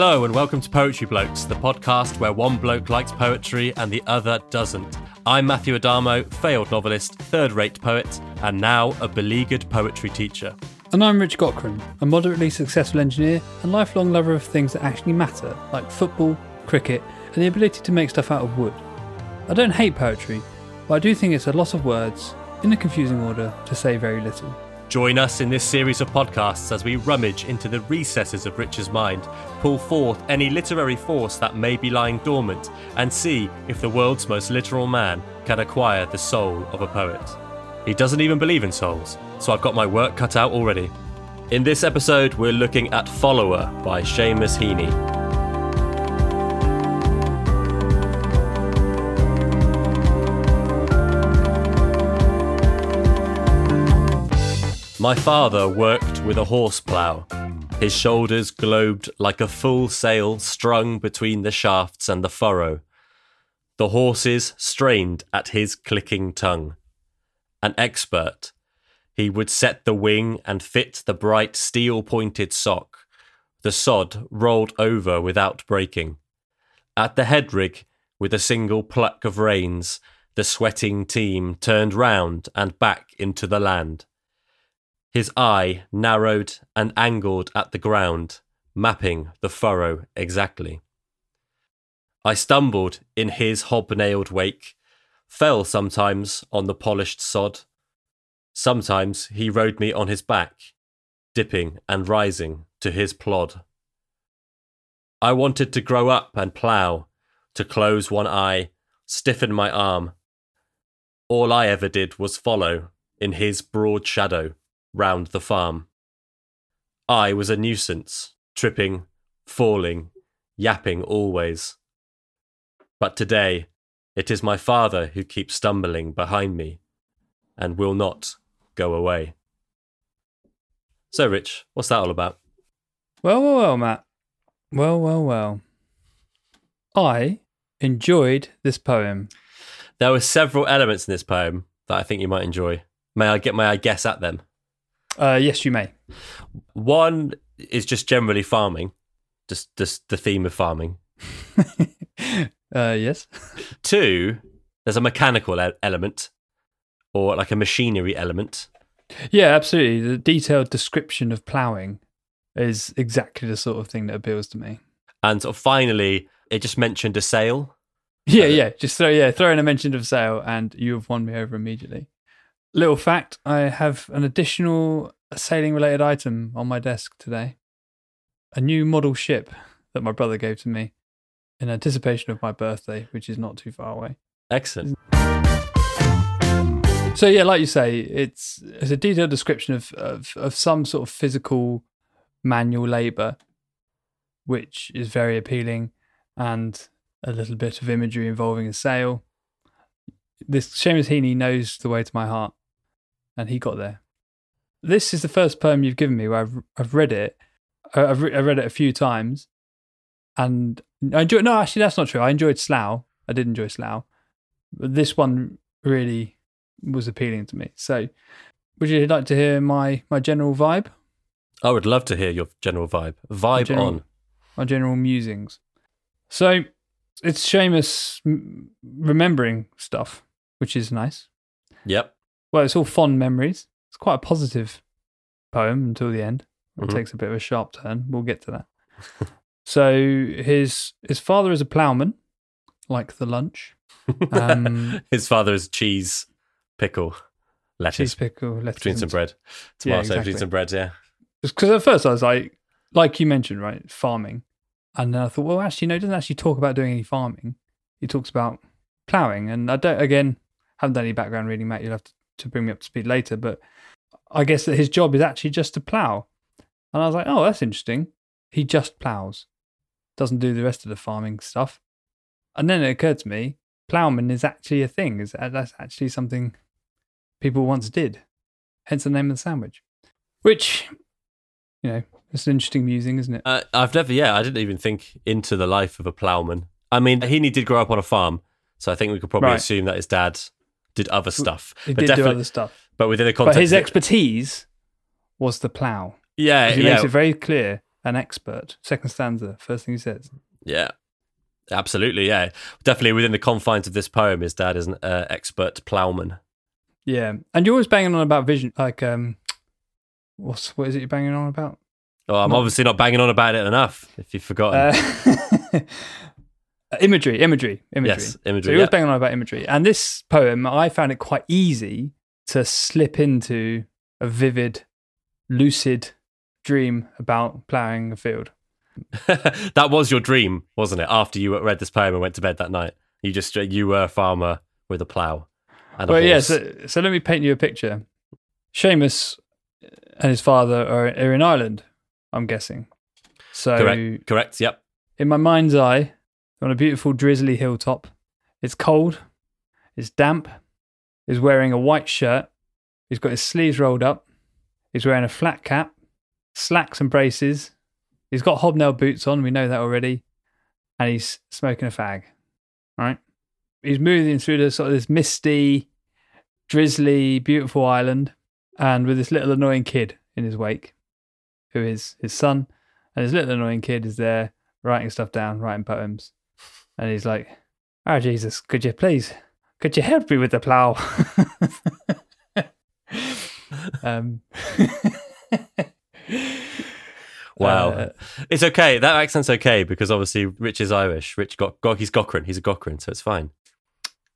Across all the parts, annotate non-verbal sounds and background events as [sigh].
Hello and welcome to Poetry Blokes, the podcast where one bloke likes poetry and the other doesn't. I'm Matthew Adamo, failed novelist, third rate poet, and now a beleaguered poetry teacher. And I'm Rich Cochran, a moderately successful engineer and lifelong lover of things that actually matter, like football, cricket, and the ability to make stuff out of wood. I don't hate poetry, but I do think it's a lot of words, in a confusing order, to say very little. Join us in this series of podcasts as we rummage into the recesses of Rich's mind, pull forth any literary force that may be lying dormant, and see if the world's most literal man can acquire the soul of a poet. He doesn't even believe in souls, so I've got my work cut out already. In this episode, we're looking at Follower by Seamus Heaney. My father worked with a horse plough. His shoulders globed like a full sail strung between the shafts and the furrow. The horses strained at his clicking tongue. An expert, he would set the wing and fit the bright steel pointed sock. The sod rolled over without breaking. At the head rig, with a single pluck of reins, the sweating team turned round and back into the land. His eye narrowed and angled at the ground, mapping the furrow exactly. I stumbled in his hobnailed wake, fell sometimes on the polished sod. Sometimes he rode me on his back, dipping and rising to his plod. I wanted to grow up and plough, to close one eye, stiffen my arm. All I ever did was follow in his broad shadow round the farm. I was a nuisance, tripping, falling, yapping always. But today, it is my father who keeps stumbling behind me and will not go away. So, Rich, what's that all about? Well, well, well, Matt. Well, well, well. I enjoyed this poem. There were several elements in this poem that I think you might enjoy. May I get may I guess at them? Uh, yes, you may. One is just generally farming, just just the theme of farming. [laughs] uh, yes. Two, there's a mechanical element or like a machinery element. Yeah, absolutely. The detailed description of ploughing is exactly the sort of thing that appeals to me. And sort of finally, it just mentioned a sail. Yeah, yeah. Just throw yeah, throw in a mention of sail, and you have won me over immediately. Little fact: I have an additional sailing related item on my desk today. A new model ship that my brother gave to me in anticipation of my birthday, which is not too far away. Excellent. So yeah, like you say, it's it's a detailed description of of, of some sort of physical manual labour, which is very appealing, and a little bit of imagery involving a sail. This Seamus Heaney knows the way to my heart, and he got there. This is the first poem you've given me where I've I've read it. Uh, I've re- I've read it a few times, and I enjoyed. No, actually, that's not true. I enjoyed Slough. I did enjoy Slough, but this one really was appealing to me. So, would you like to hear my my general vibe? I would love to hear your general vibe. Vibe general, on. My general musings. So, it's Seamus m- remembering stuff, which is nice. Yep. Well, it's all fond memories. It's quite a positive poem until the end. It Mhm. takes a bit of a sharp turn. We'll get to that. [laughs] so his his father is a ploughman, like the lunch. Um, [laughs] His father is cheese, pickle, lettuce cheese pickle, lettuce between some bread, Yeah, tomato exactly. between some bread. Yeah. Because at first I was like, like you mentioned, right, farming, and then I thought, well, actually, no, he doesn't actually talk about doing any farming. He talks about ploughing, and I don't. Again, haven't done any background reading, Matt. You'll have to, to bring me up to speed later, but I guess that his job is actually just to plough. And I was like, oh, that's interesting. He just ploughs, doesn't do the rest of the farming stuff. And then it occurred to me, ploughman is actually a thing. Is that's actually something people once did. Hence the name of the sandwich. Which, you know, it's an interesting musing, isn't it? Uh, I've never, yeah, I didn't even think into the life of a ploughman. I mean, Heaney did grow up on a farm, so I think we could probably Right. assume that his dad did other stuff. He but did do definitely, other stuff. but within the context, But his expertise was the plough. yeah, He yeah, makes it very clear. an expert. Second stanza, first thing he says. Yeah. Absolutely, yeah. Definitely within the confines of this poem, his dad is an uh, expert ploughman. Yeah, and you're always banging on about vision, like um, what's what is it you're banging on about? Oh, I'm Not- obviously not banging on about it enough, if you've forgotten. Uh, [laughs] imagery, imagery, imagery. yes, So imagery. you're yeah. always banging on about imagery, and this poem, I found it quite easy to slip into a vivid, lucid dream about ploughing a field. [laughs] that was your dream, wasn't it? After you read this poem and went to bed that night, you just you were a farmer with a plough and Well, yeah. So, so let me paint you a picture. Seamus and his father are, are in Ireland. I'm guessing. So Correct. Correct. Yep. in my mind's eye, on a beautiful drizzly hilltop, it's cold, it's damp. He's wearing a white shirt. He's got his sleeves rolled up. He's wearing a flat cap, slacks and braces. He's got hobnail boots on. We know that already. And he's smoking a fag. Right? He's moving through the sort of this misty, drizzly, beautiful island, and with this little annoying kid in his wake, who is his son. And his little annoying kid is there writing stuff down, writing poems. And he's like, Oh, Jesus, could you please, could you help me with the plough? [laughs] um, [laughs] Wow. uh, It's okay. That accent's okay because obviously Rich is Irish. Rich got, got he's Gochran. He's a Gochran, so it's fine.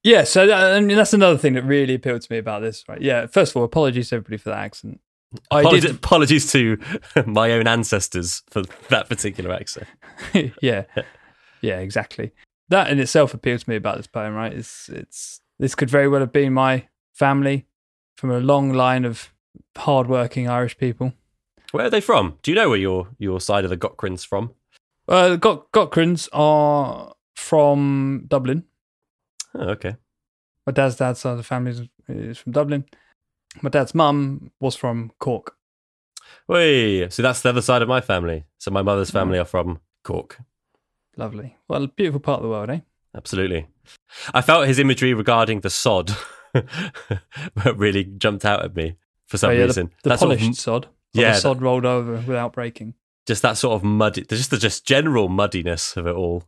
yeah, so that, I mean, that's another thing that really appealed to me about this. Right? Yeah, first of all, apologies to everybody for that accent. I did, [laughs] apologies to my own ancestors for that particular accent. yeah, yeah, exactly. That in itself appealed to me about this poem. Right? It's it's this could very well have been my family from a long line of hardworking Irish people. Where are they from? Do you know where your your side of the Gochrans from? Uh, the Got Gotchrans are from Dublin. Oh, okay. My dad's dad's side of the family is, is from Dublin. My dad's mum was from Cork. Wait, so that's the other side of my family. So my mother's family are from Cork. Lovely. Well, beautiful part of the world, eh? Absolutely. I felt his imagery regarding the sod [laughs] really jumped out at me for some Oh, yeah, reason. The That sort of polished sod. Yeah, The sod rolled over without breaking. just that sort of muddy, just the just general muddiness of it all.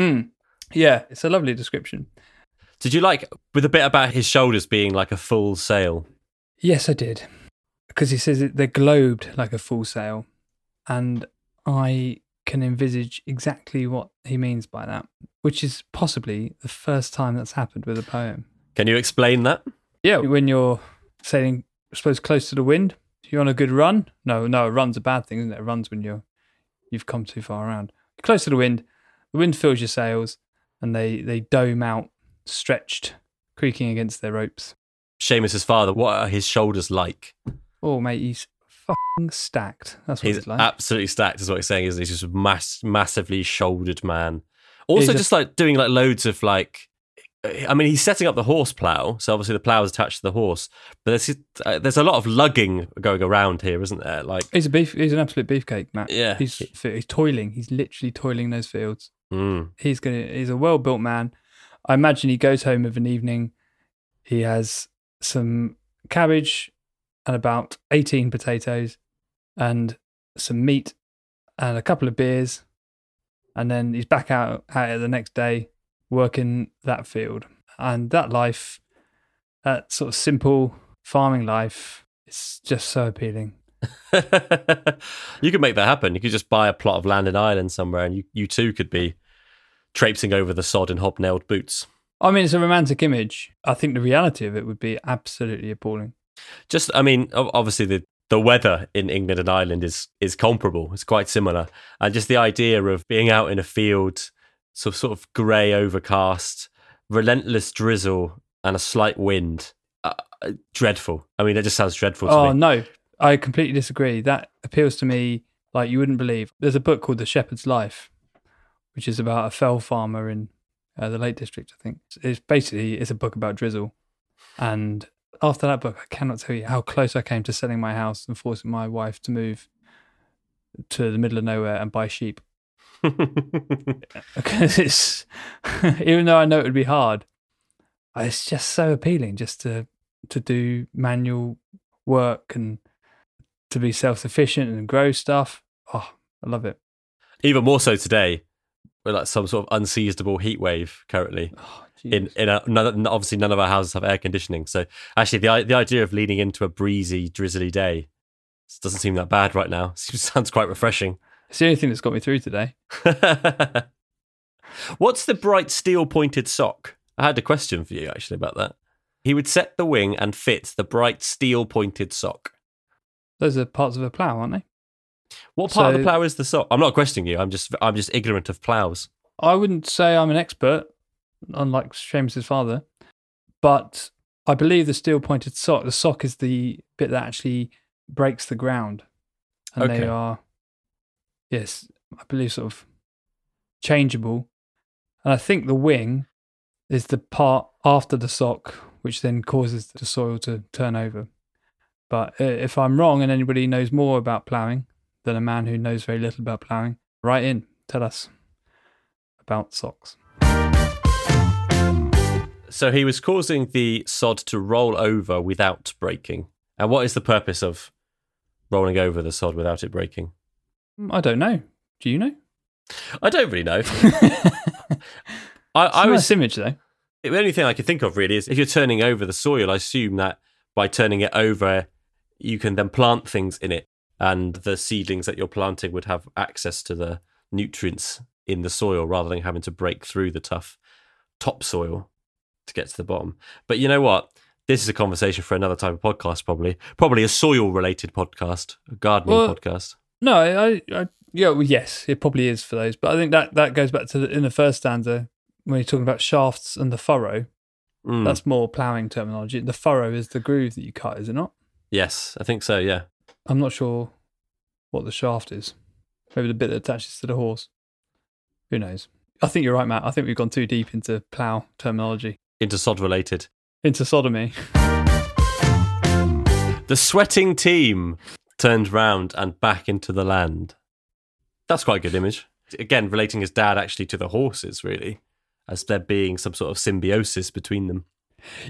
Mm. Yeah, it's a lovely description. Did you like with a bit about his shoulders being like a full sail? Yes, I did. Because he says they're globed like a full sail. And I can envisage exactly what he means by that, which is possibly the first time that's happened with a poem. Can you explain that? Yeah, when you're sailing, I suppose, close to the wind, you're on a good run. No, no, a run's a bad thing, isn't it? A run's when you're you've come too far around. Close to the wind, the wind fills your sails, and they they dome out, stretched, creaking against their ropes. Seamus's father, what are his shoulders like? Oh, mate, he's fucking stacked. That's what He's he's like. absolutely stacked, is what he's saying. isn't he's just a mass, massively shouldered man. Also, a- just like doing like loads of like. I mean, he's setting up the horse plow, so obviously the plow is attached to the horse. But there's uh, there's a lot of lugging going around here, isn't there? Like, he's a beef. He's an absolute beefcake, Matt. yeah, He's he's toiling. He's literally toiling those fields. Mm. he's gonna he's a well built man. I imagine he goes home of an evening. He has some cabbage and about eighteen potatoes and some meat and a couple of beers, and then he's back out at it the next day working that field and that life, that sort of simple farming life. It's just so appealing. [laughs] you could make that happen. You could just buy a plot of land in Ireland somewhere, and you, you too could be traipsing over the sod in hobnailed boots. I mean, it's a romantic image. I think the reality of it would be absolutely appalling. Just, I mean, obviously the the weather in England and Ireland is is comparable. It's quite similar, and just the idea of being out in a field, sort of, sort of grey, overcast, relentless drizzle, and a slight wind. Uh, uh, dreadful. I mean, it just sounds dreadful to Oh me. no, I completely disagree. That appeals to me like you wouldn't believe. There's a book called The Shepherd's Life, which is about a fell farmer in uh, the Lake District. I think it's basically it's a book about drizzle. And after that book, I cannot tell you how close I came to selling my house and forcing my wife to move to the middle of nowhere and buy sheep [laughs] because it's [laughs] even though I know it would be hard, it's just so appealing just to to do manual work and to be self sufficient and grow stuff. Oh, I love it. Even more so today, we're like some sort of unseizable heat wave currently. Oh, In in a, none, obviously none of our houses have air conditioning, so actually the the idea of leaning into a breezy, drizzly day doesn't seem that bad right now. [laughs] Sounds quite refreshing. it's the only thing that's got me through today. [laughs] What's the bright steel pointed sock? I had a question for you actually about that. He would set the wing and fit the bright steel pointed sock. Those are parts of a plough, aren't they? What part of the plough is the sock? I'm not questioning you. I'm just I'm just ignorant of ploughs. I wouldn't say I'm an expert, unlike Seamus's father, but I believe the steel pointed sock, the sock is the bit that actually breaks the ground. And Okay. they are, yes, I believe sort of changeable. And I think the wing is the part after the sock, which then causes the soil to turn over. But uh, if I'm wrong and anybody knows more about ploughing than a man who knows very little about ploughing, write in, tell us about socks. So he was causing the sod to roll over without breaking. And what is the purpose of rolling over the sod without it breaking? Mm, I don't know. Do you know? I don't really know. [laughs] [laughs] I, was image though. the only thing I could think of really is if you're turning over the soil, I assume that by turning it over, you can then plant things in it, and the seedlings that you're planting would have access to the nutrients in the soil rather than having to break through the tough topsoil to get to the bottom. But you know what? This is a conversation for another type of podcast, probably. Probably a soil related podcast, a gardening Well, podcast. No, I, I yeah, well, yes, it probably is for those. But I think that that goes back to the, in the first stanza when you're talking about shafts and the furrow. Mm. That's more ploughing terminology. The furrow is the groove that you cut, is it not? Yes, I think so, yeah. I'm not sure what the shaft is. Maybe the bit that attaches to the horse. Who knows? I think you're right, Matt. I think we've gone too deep into plough terminology, Into sod related. into sodomy. The sweating team turned round and back into the land. That's quite a good image. Again, relating his dad actually to the horses, really, as there being some sort of symbiosis between them.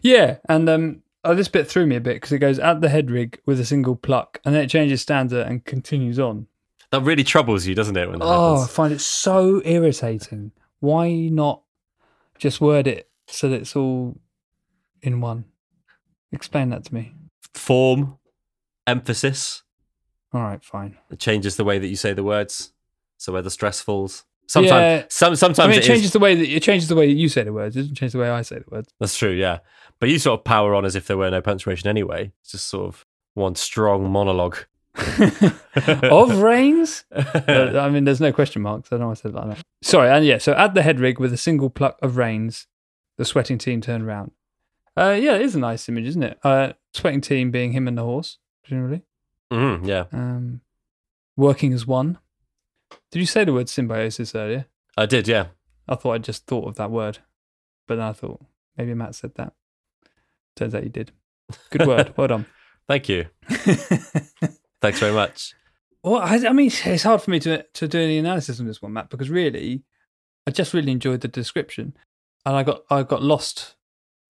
Yeah, and um, oh, this bit threw me a bit because it goes at the head rig with a single pluck, and then it changes stanza and continues on. That really troubles you, doesn't it? When that Oh, I find it so irritating. Why not just word it so that it's all in one? Explain that to me. Form, emphasis. All right, fine. It changes the way that you say the words. So where the stress falls. Sometimes, Yeah. some, I sometimes mean, it it changes is- the way that it changes the way that you say the words. It doesn't change the way I say the words. That's true, yeah. But you sort of power on as if there were no punctuation anyway. It's just sort of one strong monologue. [laughs] of [laughs] reins? I mean, there's no question marks. I don't know why I said it like that. Sorry, and yeah, so add the head rig with a single pluck of reins, the sweating team turned around. Uh, yeah, it is a nice image, isn't it? Uh, sweating team being him and the horse, presumably. Mhm, yeah, Um, working as one. Did you say the word symbiosis earlier? I did, yeah. I thought I just thought of that word, but then I thought maybe Matt said that. Turns out you did. Good word. [laughs] well done. Thank you. [laughs] Thanks very much. Well, I, I mean, it's hard for me to to do any analysis on this one, Matt, because really, I just really enjoyed the description, and I got I got lost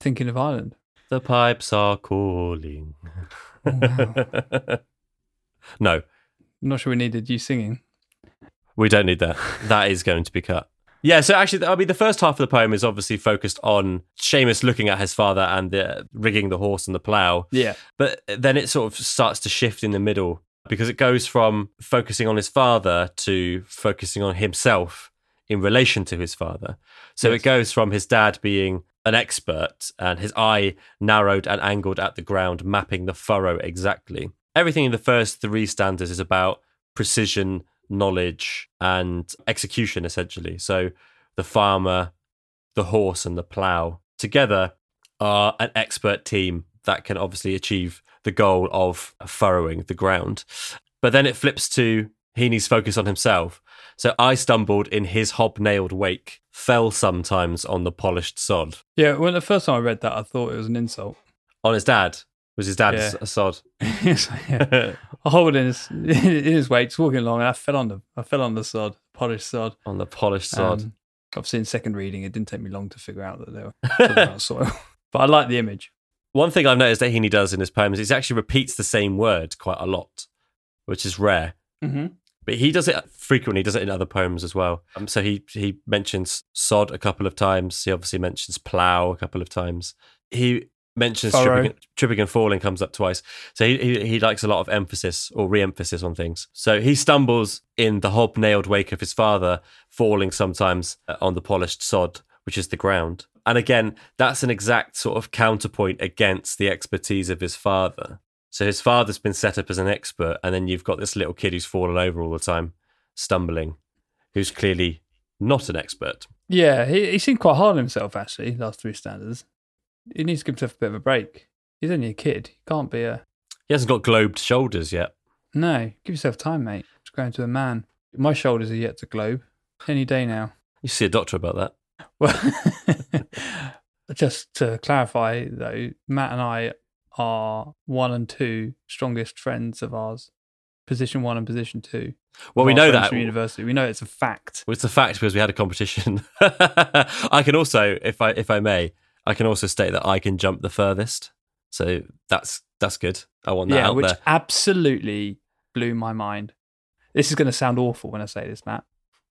thinking of Ireland. The pipes are calling. Oh, wow. [laughs] no, I'm not sure we needed you singing. we don't need that. That is going to be cut. Yeah, so actually, I mean, the first half of the poem is obviously focused on Seamus looking at his father and the, rigging the horse and the plough. Yeah, But then it sort of starts to shift in the middle because it goes from focusing on his father to focusing on himself in relation to his father. So Yes. it goes from his dad being an expert and his eye narrowed and angled at the ground, mapping the furrow exactly. Everything in the first three stanzas is about precision, knowledge, and execution, essentially. So the farmer, the horse, and the plough together are an expert team that can obviously achieve the goal of furrowing the ground. But then it flips to Heaney's focus on himself. So I stumbled in his hobnailed wake, fell sometimes on the polished sod. yeah. Well, the first time I read that, I thought it was an insult. On his dad. Was his dad Yeah. a sod? [laughs] Yeah. [laughs] I hold in his in [laughs] his just walking along, and I fell on the I fell on the sod, polished sod. on the polished sod. Um, obviously, in second reading, it didn't take me long to figure out that they were talking about soil. But I like the image. One thing I've noticed that Heaney does in his poems is he actually repeats the same word quite a lot, which is rare. Mm-hmm. But he does it frequently. He does it in other poems as well. Um, so he he mentions sod a couple of times. He obviously mentions plough a couple of times. He mentions tripping, tripping and falling comes up twice. So he, he he likes a lot of emphasis or re-emphasis on things. So he stumbles in the hobnailed wake of his father, falling sometimes uh, on the polished sod, which is the ground. And again, that's an exact sort of counterpoint against the expertise of his father. So his father's been set up as an expert, and then you've got this little kid who's fallen over all the time, stumbling, who's clearly not an expert. Yeah, he, he seemed quite hard on himself actually. Last three standards, he needs to give himself a bit of a break. He's only a kid. He can't be a He hasn't got globed shoulders yet. no. Give yourself time, mate. It's going to a man. My shoulders are yet to globe. Any day now. You see a doctor about that. Well, [laughs] just to clarify though, Matt and I are one and two strongest friends of ours. Position one and position two. Well, we know that. from university. We know it's a fact. Well, It's a fact because we had a competition. [laughs] I can also, if I if I may, I can also state that I can jump the furthest. So that's that's good. I want that yeah, out which there. absolutely blew my mind. This is going to sound awful when I say this, Matt,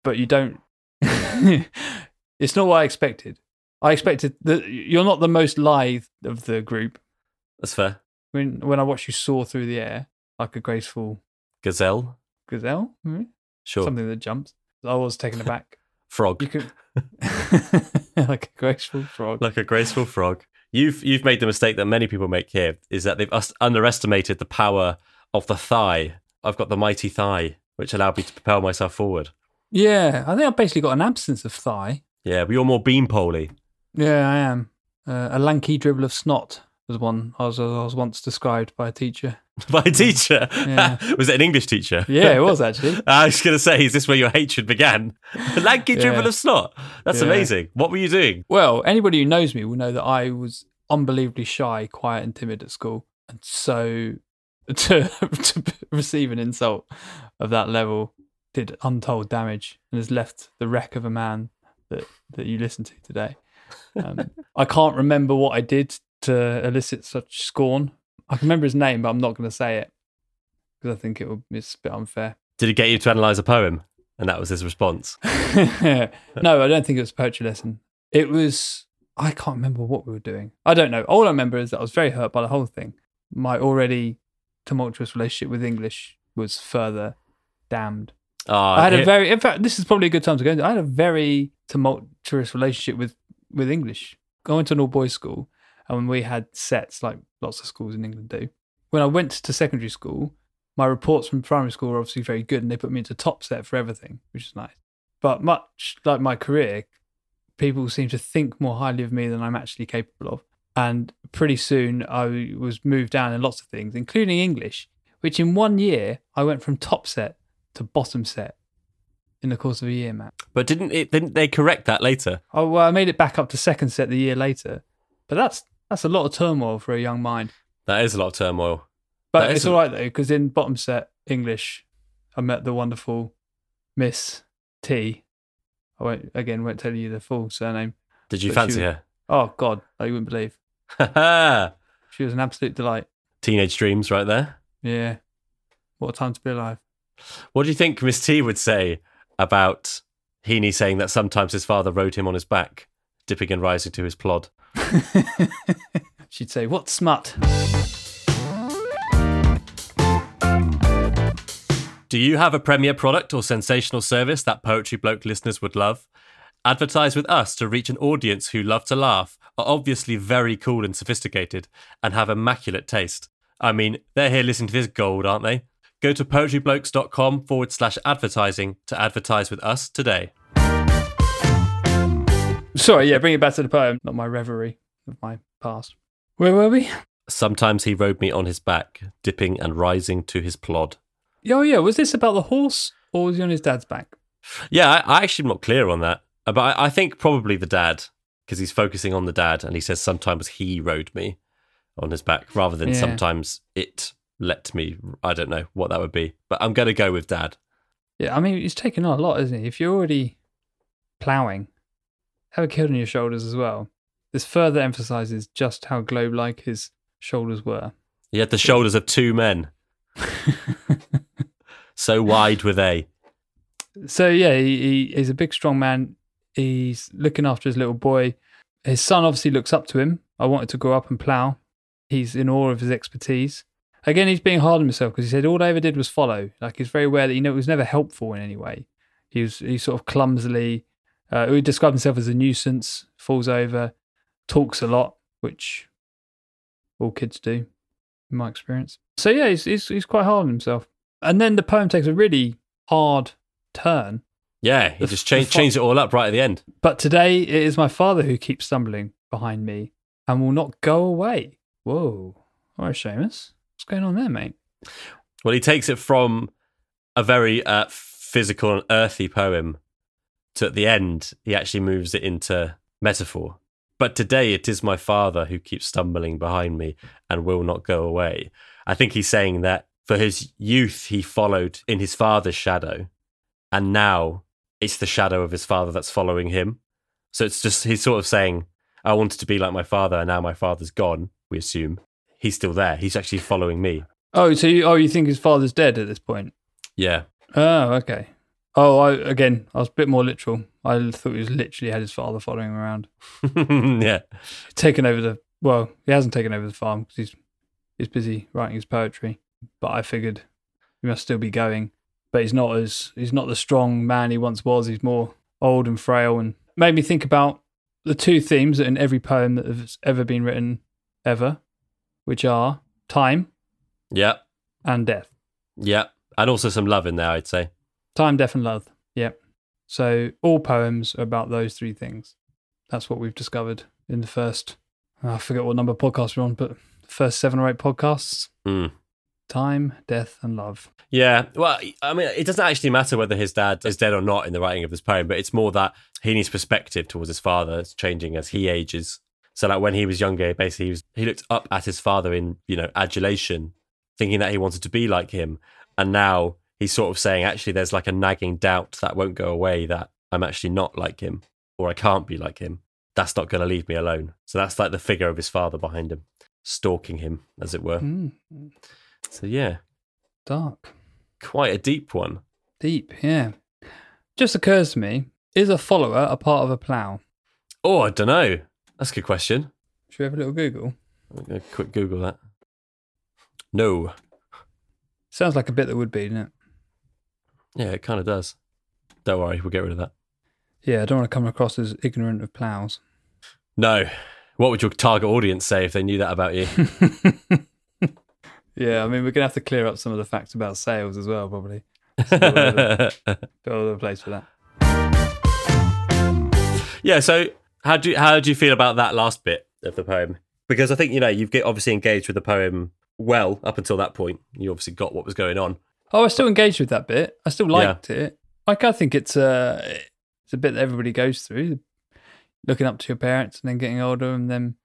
but you don't. [laughs] it's not what I expected. I expected that you're not the most lithe of the group. That's fair. When when I watch you soar through the air like a graceful Gazelle, gazelle, hmm? sure. something that jumps, I was taken aback. [laughs] Frog, You could [laughs] [laughs] like a graceful frog. like a graceful frog. You've you've made the mistake that many people make here is that they've underestimated the power of the thigh. I've got the mighty thigh, which allowed me to propel myself forward. Yeah, I think I've basically got an absence of thigh. Yeah, but you're more beanpoly. Yeah, I am. Uh, a lanky dribble of snot was one I was, I was once described by a teacher. [laughs] By a teacher. Yeah. [laughs] was it an English teacher? Yeah, it was actually. [laughs] I was going to say, is this where your hatred began? The lanky dribble of snot. That's Yeah. amazing. What were you doing? Well, anybody who knows me will know that I was unbelievably shy, quiet, and timid at school, and so to to receive an insult of that level did untold damage and has left the wreck of a man that that you listen to today. Um, I can't remember what I did to elicit such scorn. I can remember his name, but I'm not going to say it because I think it would it's a bit unfair. Did he get you to analyze a poem? And that was his response. [laughs] no, I don't think it was a poetry lesson. It was I can't remember what we were doing. I don't know. All I remember is that I was very hurt by the whole thing. My already tumultuous relationship with English was further damned. Ah, I had a very in fact this is probably a good time to go into I had a very tumultuous relationship with with English. I went to an all boys school and we had sets like lots of schools in England do. When I went to secondary school, my reports from primary school were obviously very good and they put me into top set for everything, which is nice. But much like my career, people seem to think more highly of me than I'm actually capable of. And pretty soon I was moved down in lots of things, including English, which in one year I went from top set to bottom set in the course of a year, Matt. But didn't it? Didn't they correct that later? Oh, well, I made it back up to second set the year later, but that's that's a lot of turmoil for a young mind. That is a lot of turmoil. But That it's all right though, because in bottom set English, I met the wonderful Miss T. I won't again won't tell you the full surname. Did you fancy was- her? Oh God, I wouldn't believe [laughs] she was an absolute delight. Teenage dreams, right there. Yeah, what a time to be alive. What do you think Miss T would say about Heaney saying that sometimes his father rode him on his back, dipping and rising to his plod? [laughs] She'd say, "What smut?" Do you have a premier product or sensational service that Poetry Bloke listeners would love? Advertise with us to reach an audience who love to laugh, are obviously very cool and sophisticated, and have immaculate taste. I mean, they're here listening to this gold, aren't they? Go to poetryblokes.com forward slash advertising to advertise with us today. Sorry, yeah, bring it back to the poem, not my reverie of my past. Where were we? Sometimes he rode me on his back, dipping and rising to his plod. Oh yeah, was this about the horse or was he on his dad's back? Yeah, I, I actually am not clear on that, but I, I think probably the dad because he's focusing on the dad, and he says sometimes he rode me on his back rather than Yeah. sometimes it let me. I don't know what that would be, but I'm going to go with dad. Yeah, I mean he's taking on a lot, isn't he? If you're already ploughing, have a kid on your shoulders as well. This further emphasizes just how globe-like his shoulders were. He had the shoulders of two men. [laughs] So wide were they. So yeah, he, he, he's a big, strong man. He's looking after his little boy. His son obviously looks up to him. I wanted to grow up and plough. He's in awe of his expertise. Again, he's being hard on himself because he said all I ever did was follow. Like he's very aware that you know he was never helpful in any way. He was he sort of clumsily. Uh, he described himself as a nuisance. Falls over, talks a lot, which all kids do, in my experience. So yeah, he's he's, he's quite hard on himself. And then the poem takes a really hard turn. Yeah, he The- just changed changed it all up right at the end. But today it is my father who keeps stumbling behind me and will not go away. Whoa. All right, Seamus. What's going on there, mate? Well, he takes it from a very uh, physical and earthy poem to at the end, he actually moves it into metaphor. But today it is my father who keeps stumbling behind me and will not go away. I think he's saying that for his youth, he followed in his father's shadow, and now it's the shadow of his father that's following him. So it's just, he's sort of saying, I wanted to be like my father, and now my father's gone, we assume. He's still there. He's actually following me. Oh, so you, oh, you think his father's dead at this point? Yeah. Oh, okay. Oh, I, again, I was a bit more literal. I thought he was literally had his father following him around, [laughs] yeah. taken over the. Well, he hasn't taken over the farm because he's he's busy writing his poetry. But I figured he must still be going. But he's not as he's not the strong man he once was. He's more old and frail, and made me think about the two themes in every poem that has ever been written ever, which are time Yeah. and death. Yeah. And also some love in there, I'd say. Time, death, and love. Yep. So all poems are about those three things. That's what we've discovered in the first. I forget what number of podcasts we're on, but the first seven or eight podcasts. Mm. Time, death, and love. Yeah. Well, I mean, it doesn't actually matter whether his dad is dead or not in the writing of this poem, but it's more that he needs perspective towards his father. It's changing as he ages. So, like when he was younger, basically, he, was, he looked up at his father in, you know, adulation, thinking that he wanted to be like him. And now he's sort of saying, actually, there's like a nagging doubt that won't go away that I'm actually not like him or I can't be like him. That's not going to leave me alone. So, that's like the figure of his father behind him, stalking him, as it were. Mm, So, yeah, dark. quite a deep one. Deep, yeah. Just occurs to me is a follower a part of a plough? Oh, I don't know. That's a good question. Should we have a little Google? I'm going to quick Google that. No. Sounds like a bit that would be, doesn't it? Yeah, it kind of does. Don't worry, we'll get rid of that. Yeah, I don't want to come across as ignorant of ploughs. No. What would your target audience say if they knew that about you? [laughs] yeah, I mean, we're going to have to clear up some of the facts about sails as well, probably. Bit [laughs] all over the place for that. yeah, so how do you, how do you feel about that last bit of the poem? Because I think, you know, you've get obviously engaged with the poem well up until that point. You obviously got what was going on. Oh, I still engaged with that bit. I still liked it. Like, I think it's a, it's a bit that everybody goes through looking up to your parents and then getting older and then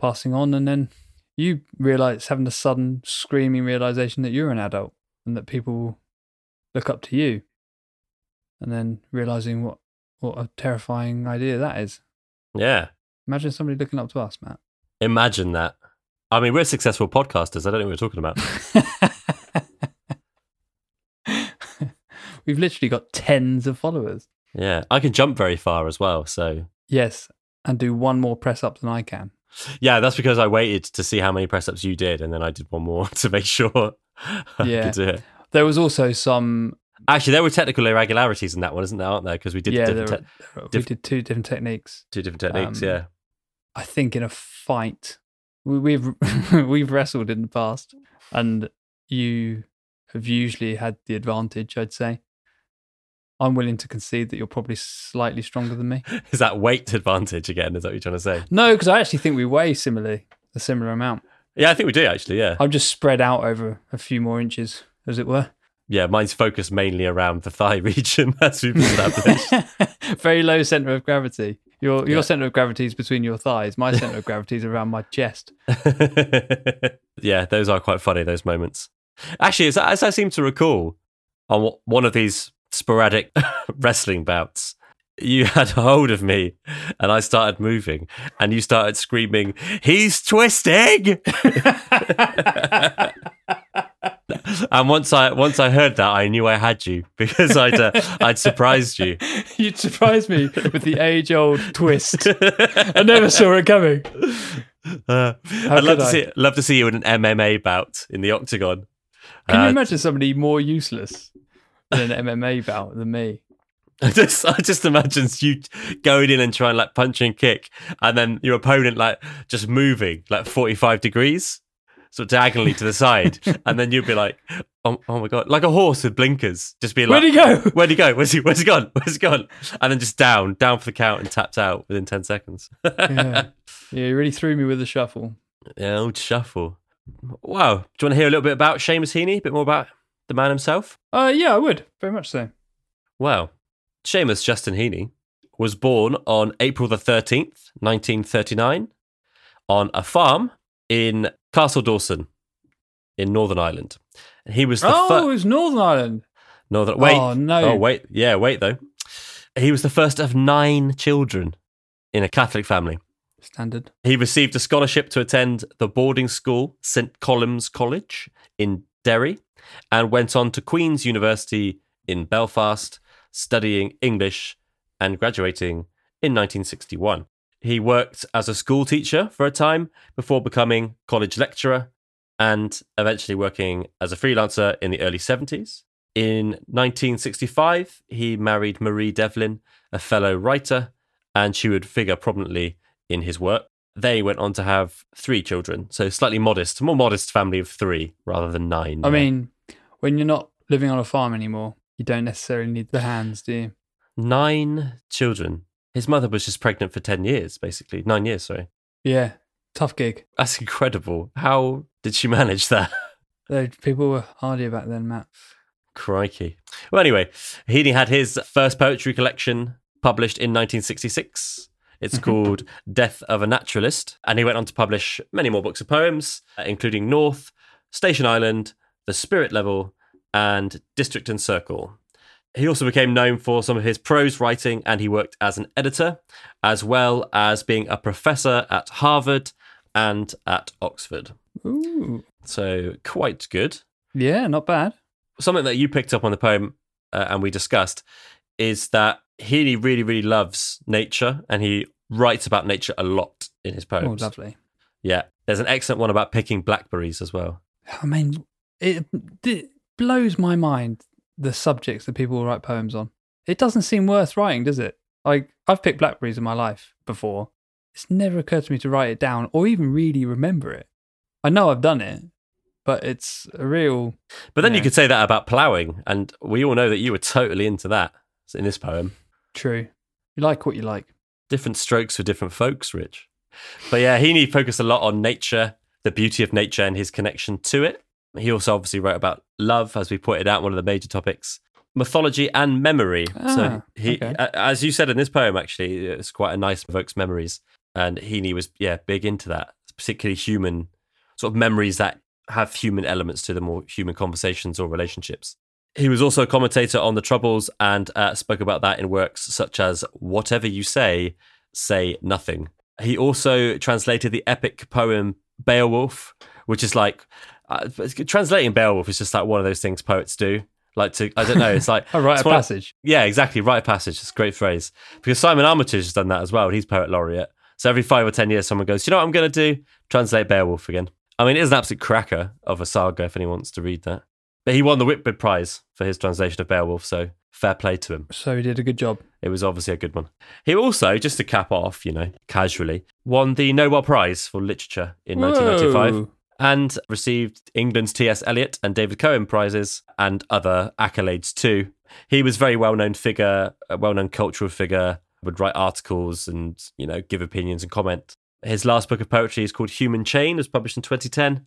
passing on. And then you realize, having a sudden screaming realization that you're an adult and that people look up to you. And then realizing what, what a terrifying idea that is. Yeah. Imagine somebody looking up to us, Matt. Imagine that. I mean, we're successful podcasters. I don't know what we're talking about. [laughs] We've literally got tens of followers. Yeah. I can jump very far as well. So, Yes, and do one more press up than I can. Yeah, that's because I waited to see how many press ups you did, and then I did one more [laughs] to make sure [laughs] I Yeah. could do it. There was also some. Actually, there were technical irregularities in that one, isn't there? Aren't there? Because we did yeah, different there te- were- we diff- did two different techniques. two different techniques. um, yeah, I think in a fight, we, we've [laughs] we've wrestled in the past, and you have usually had the advantage. I'd say. I'm willing to concede that you're probably slightly stronger than me. [laughs] is that weight advantage again? Is that what you're trying to say? No, because I actually think we weigh similarly, a similar amount. Yeah, I think we do actually. Yeah, I'm just spread out over a few more inches, as it were. yeah. Mine's focused mainly around the thigh [laughs] region, as we've established. [laughs] Very low center of gravity. Your your Yeah. center of gravity is between your thighs. My center of gravity is around my chest. yeah, those are quite funny. Those moments. Actually, as, as I seem to recall, on one of these sporadic [laughs] wrestling bouts, you had hold of me, and I started moving, and you started screaming, "He's twisting!" [laughs] and once I once I heard that, I knew I had you because I'd uh, I'd surprised you. [laughs] You'd surprise me with the age old twist. I never saw it coming. Uh, I'd love to I? see love to see you in an MMA bout in the octagon. Can you Uh, imagine somebody more useless in an MMA bout than me? [laughs] I just I just imagine you going in and trying like punch and kick, and then your opponent like just moving like forty five degrees, sort of diagonally to the side, [laughs] and then you'd be like, oh, oh my god, like a horse with blinkers, just being like, Where'd he go? Where'd he go? Where's he? Where's he gone? Where's he gone? And then just down, down for the count, and tapped out within ten seconds. yeah. [laughs] yeah, you really threw me with the shuffle. Yeah, old shuffle. Wow. Do you want to hear a little bit about Seamus Heaney? A bit more about the man himself? Uh, yeah, I would very much so. Wow. Seamus Justin Heaney was born on April the 13th, 1939, on a farm in Castledawson in Northern Ireland. And he was the oh, first. it was Northern Ireland. Northern. Wait. Oh no. Oh, wait. Yeah, wait, though. He was the first of nine children in a Catholic family. Standard. He received a scholarship to attend the boarding school St Columb's College in Derry and went on to Queen's University in Belfast studying English and graduating in 1961. He worked as a school teacher for a time before becoming college lecturer and eventually working as a freelancer in the early 70s. In 1965, he married Marie Devlin, a fellow writer, and she would figure prominently in his work. They went on to have three children, so slightly modest, more modest family of three rather than nine. I mean, when you're not living on a farm anymore, you don't necessarily need the hands, do you? nine children. His mother was just pregnant for 10 years, basically. Nine years, sorry. Yeah, tough gig. That's incredible. How did she manage that? [laughs] People were hardier back then, Matt. Crikey. Well, anyway, Heaney had his first poetry collection published in 1966. It's [laughs] called Death of a Naturalist, and he went on to publish many more books of poems, including North, Station Island, The Spirit Level, and District and Circle. He also became known for some of his prose writing, and he worked as an editor, as well as being a professor at Harvard and at Oxford. Ooh. So, quite good Yeah, not bad. something that you picked up on the poem uh, and we discussed is that he really, really loves nature and he writes about nature a lot in his poems. Oh, lovely. Yeah. There's an excellent one about picking blackberries as well. I mean, it, it blows my mind the subjects that people write poems on. It doesn't seem worth writing, does it? Like, I've picked blackberries in my life before. It's never occurred to me to write it down or even really remember it. I know I've done it, but it's a real. But then you Yeah. could say that about ploughing, and we all know that you were totally into that in this poem. True. You like what you like. Different strokes for different folks, Rich. But yeah, Heaney focused a lot on nature, the beauty of nature, and his connection to it. He also obviously wrote about love, as we pointed out, one of the major topics, mythology and memory. so Ah, he, okay. a- as you said in this poem, actually, it's quite a nice evokes memories, and Heaney was yeah big into that, particularly human sort of memories that have human elements to them or human conversations or relationships. He was also a commentator on the Troubles and uh, spoke about that in works such as Whatever You Say, Say Nothing. He also translated the epic poem Beowulf, which is like uh, translating Beowulf is just like one of those things poets do. Like to, I don't know, it's like I [laughs] write a one of- passage. yeah, exactly. Write a passage. It's a great phrase. Because Simon Armitage has done that as well. He's poet laureate. So every five or ten years, someone goes, you know what I'm going to do? Translate Beowulf again. I mean, it is an absolute cracker of a saga if anyone wants to read that. But he won the Whitbread Prize for his translation of Beowulf, so fair play to him. So he did a good job. It was obviously a good one. He also, just to cap off, you know, casually, won the Nobel Prize for Literature in 1995 and received England's T.S. Eliot and David Cohen prizes and other accolades too. He was a very well-known figure, a well-known cultural figure, would write articles and, you know, give opinions and comment. His last book of poetry is called Human Chain, it was published in 2010,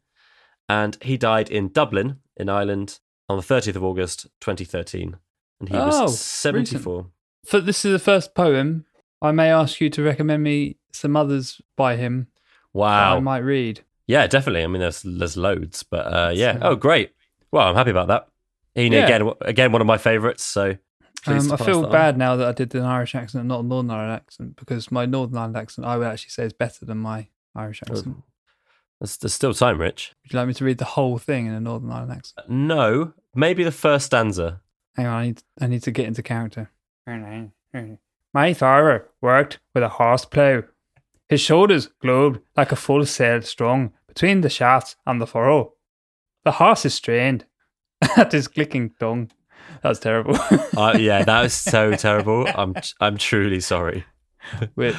and he died in Dublin, in Ireland, on the 30th of August, 2013. And he Oh, was 74. For this is the first poem. I may ask you to recommend me some others by him that I might read. Yeah, definitely. I mean, there's there's loads, but uh, yeah. So- Oh, great. Well, I'm happy about that. Heaney Yeah. again, again, one of my favourites. So Um, I feel that on. bad now that I did an Irish accent, not a Northern Ireland accent, because my Northern Ireland accent I would actually say is better than my Irish accent. There's, there's still time, Rich. Would you like me to read the whole thing in a Northern Ireland accent? No, maybe the first stanza. Hang on, I need, I need to get into character. My father worked with a horse plough. His shoulders globed like a full sail strung between the shafts and the furrow. The horse is strained [laughs] at his clicking tongue. That's terrible. Uh, yeah, [laughs] that was so terrible. I'm I'm truly sorry. we're,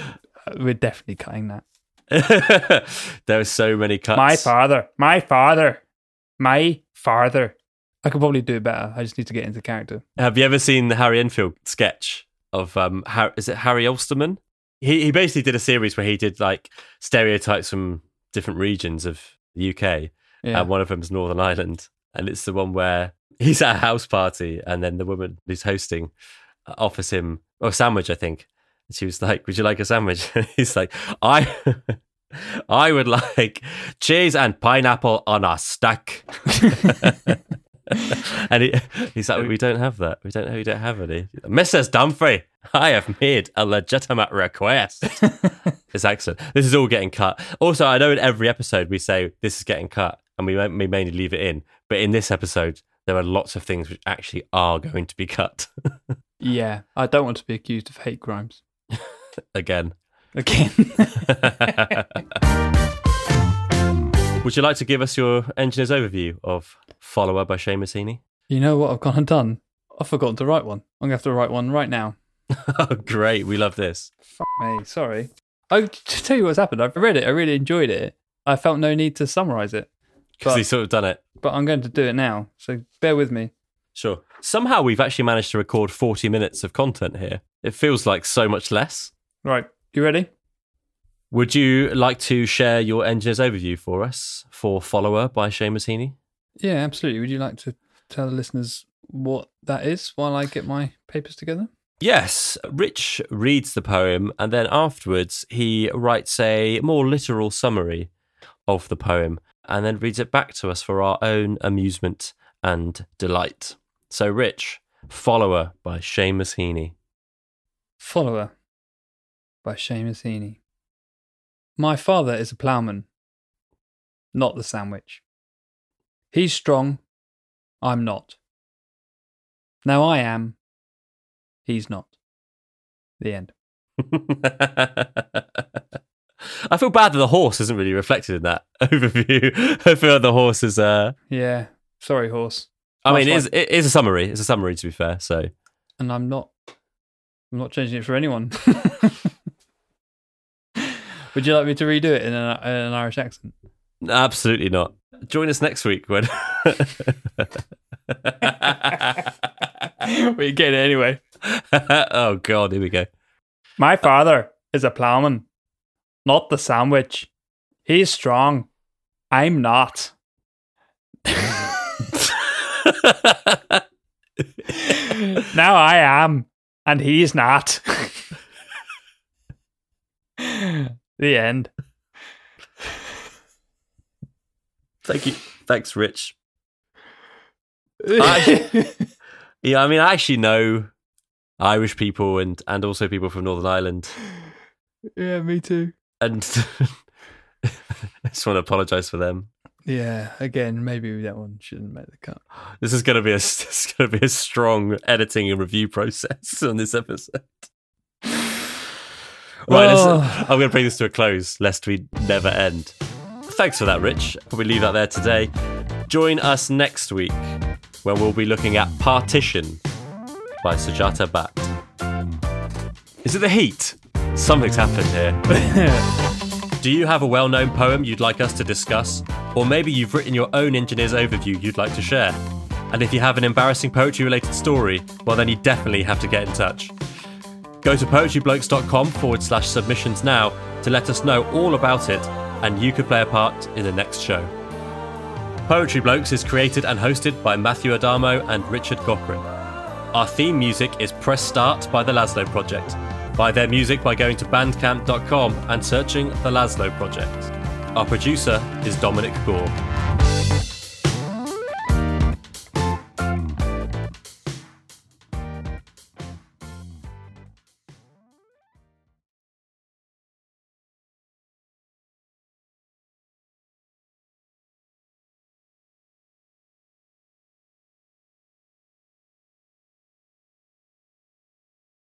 we're definitely cutting that. [laughs] there were so many cuts. My father, my father, my father. I could probably do it better. I just need to get into character. Have you ever seen the Harry Enfield sketch of um? Har- is it Harry Ulsterman? He he basically did a series where he did like stereotypes from different regions of the UK, Yeah. and one of them is Northern Ireland, and it's the one where he's at a house party, and then the woman who's hosting offers him a sandwich, I think. And she was like, "Would you like a sandwich?" [laughs] And he's like, "I." [laughs] I would like cheese and pineapple on a stack. [laughs] [laughs] and he, he's like, we don't have that. We don't. Know we don't have any. Mrs. Dumfrey, I have made a legitimate request. [laughs] His accent. This is all getting cut. Also, I know in every episode we say this is getting cut, and we, we mainly leave it in. But in this episode, there are lots of things which actually are going to be cut [laughs] yeah. I don't want to be accused of hate crimes. again. Again. Would you like to give us your engineer's overview of Follower by Seamus Heaney? you know what I've gone and done? I've forgotten to write one. I'm going to have to write one right now. oh, [laughs] great. We love this. Fuck me. Sorry. Oh, I to tell you what's happened. I've read it. I really enjoyed it. I felt no need to summarize it, Because he's sort of done it. but I'm going to do it now. So bear with me. Sure. Somehow we've actually managed to record 40 minutes of content here. It feels like so much less. Right. You ready? Would you like to share your engineer's overview for us for Follower by Seamus Heaney? Yeah, absolutely. Would you like to tell the listeners what that is while I get my papers together? Yes, Rich reads the poem and then afterwards he writes a more literal summary of the poem and then reads it back to us for our own amusement and delight. So, Rich, Follower by Seamus Heaney. Follower by Seamus Heaney. My father is a ploughman, not the sandwich. He's strong, I'm not. Now I am, he's not. The end. [laughs] I feel bad that the horse isn't really reflected in that [laughs] overview. I feel like the horse is. Uh, Yeah, sorry, horse. I mean, it is, it is a summary. It's a summary, to be fair. So, And I'm not, I'm not changing it for anyone. [laughs] Would you like me to redo it in an, in an Irish accent? absolutely not. Join us next week when. [laughs] we get it anyway. [laughs] oh God! Here we go. My father is a ploughman, not the sandwich. He's strong. I'm not. [laughs] Now I am, and he's not. The end. Thank you. Thanks, Rich. [laughs] I- Yeah, I mean, I actually know Irish people and and also people from Northern Ireland, yeah, me too. and [laughs] I just want to apologise for them. Yeah, again, maybe that one shouldn't make the cut. This is going to be a [laughs] this is going to be a strong editing and review process on this episode. Right, Oh. I'm going to bring this to a close, lest we never end. Thanks for that, Rich. Probably leave that there today. Join us next week when we'll be looking at Partition by Sujata Bhatt. Is it the heat? Something's happened here. [laughs] Do you have a well known poem you'd like us to discuss? Or maybe you've written your own engineer's overview you'd like to share? And if you have an embarrassing poetry related story, well, then you definitely have to get in touch. Go to poetryblokes.com forward slash submissions now to let us know all about it, and you could play a part in the next show. Poetry Blokes is created and hosted by Matthew Adamo and Richard Cochran. Our theme music is Press Start by the Laszlo Project. Buy their music by going to bandcamp.com and searching the Laszlo Project. Our producer is Dominic Gore.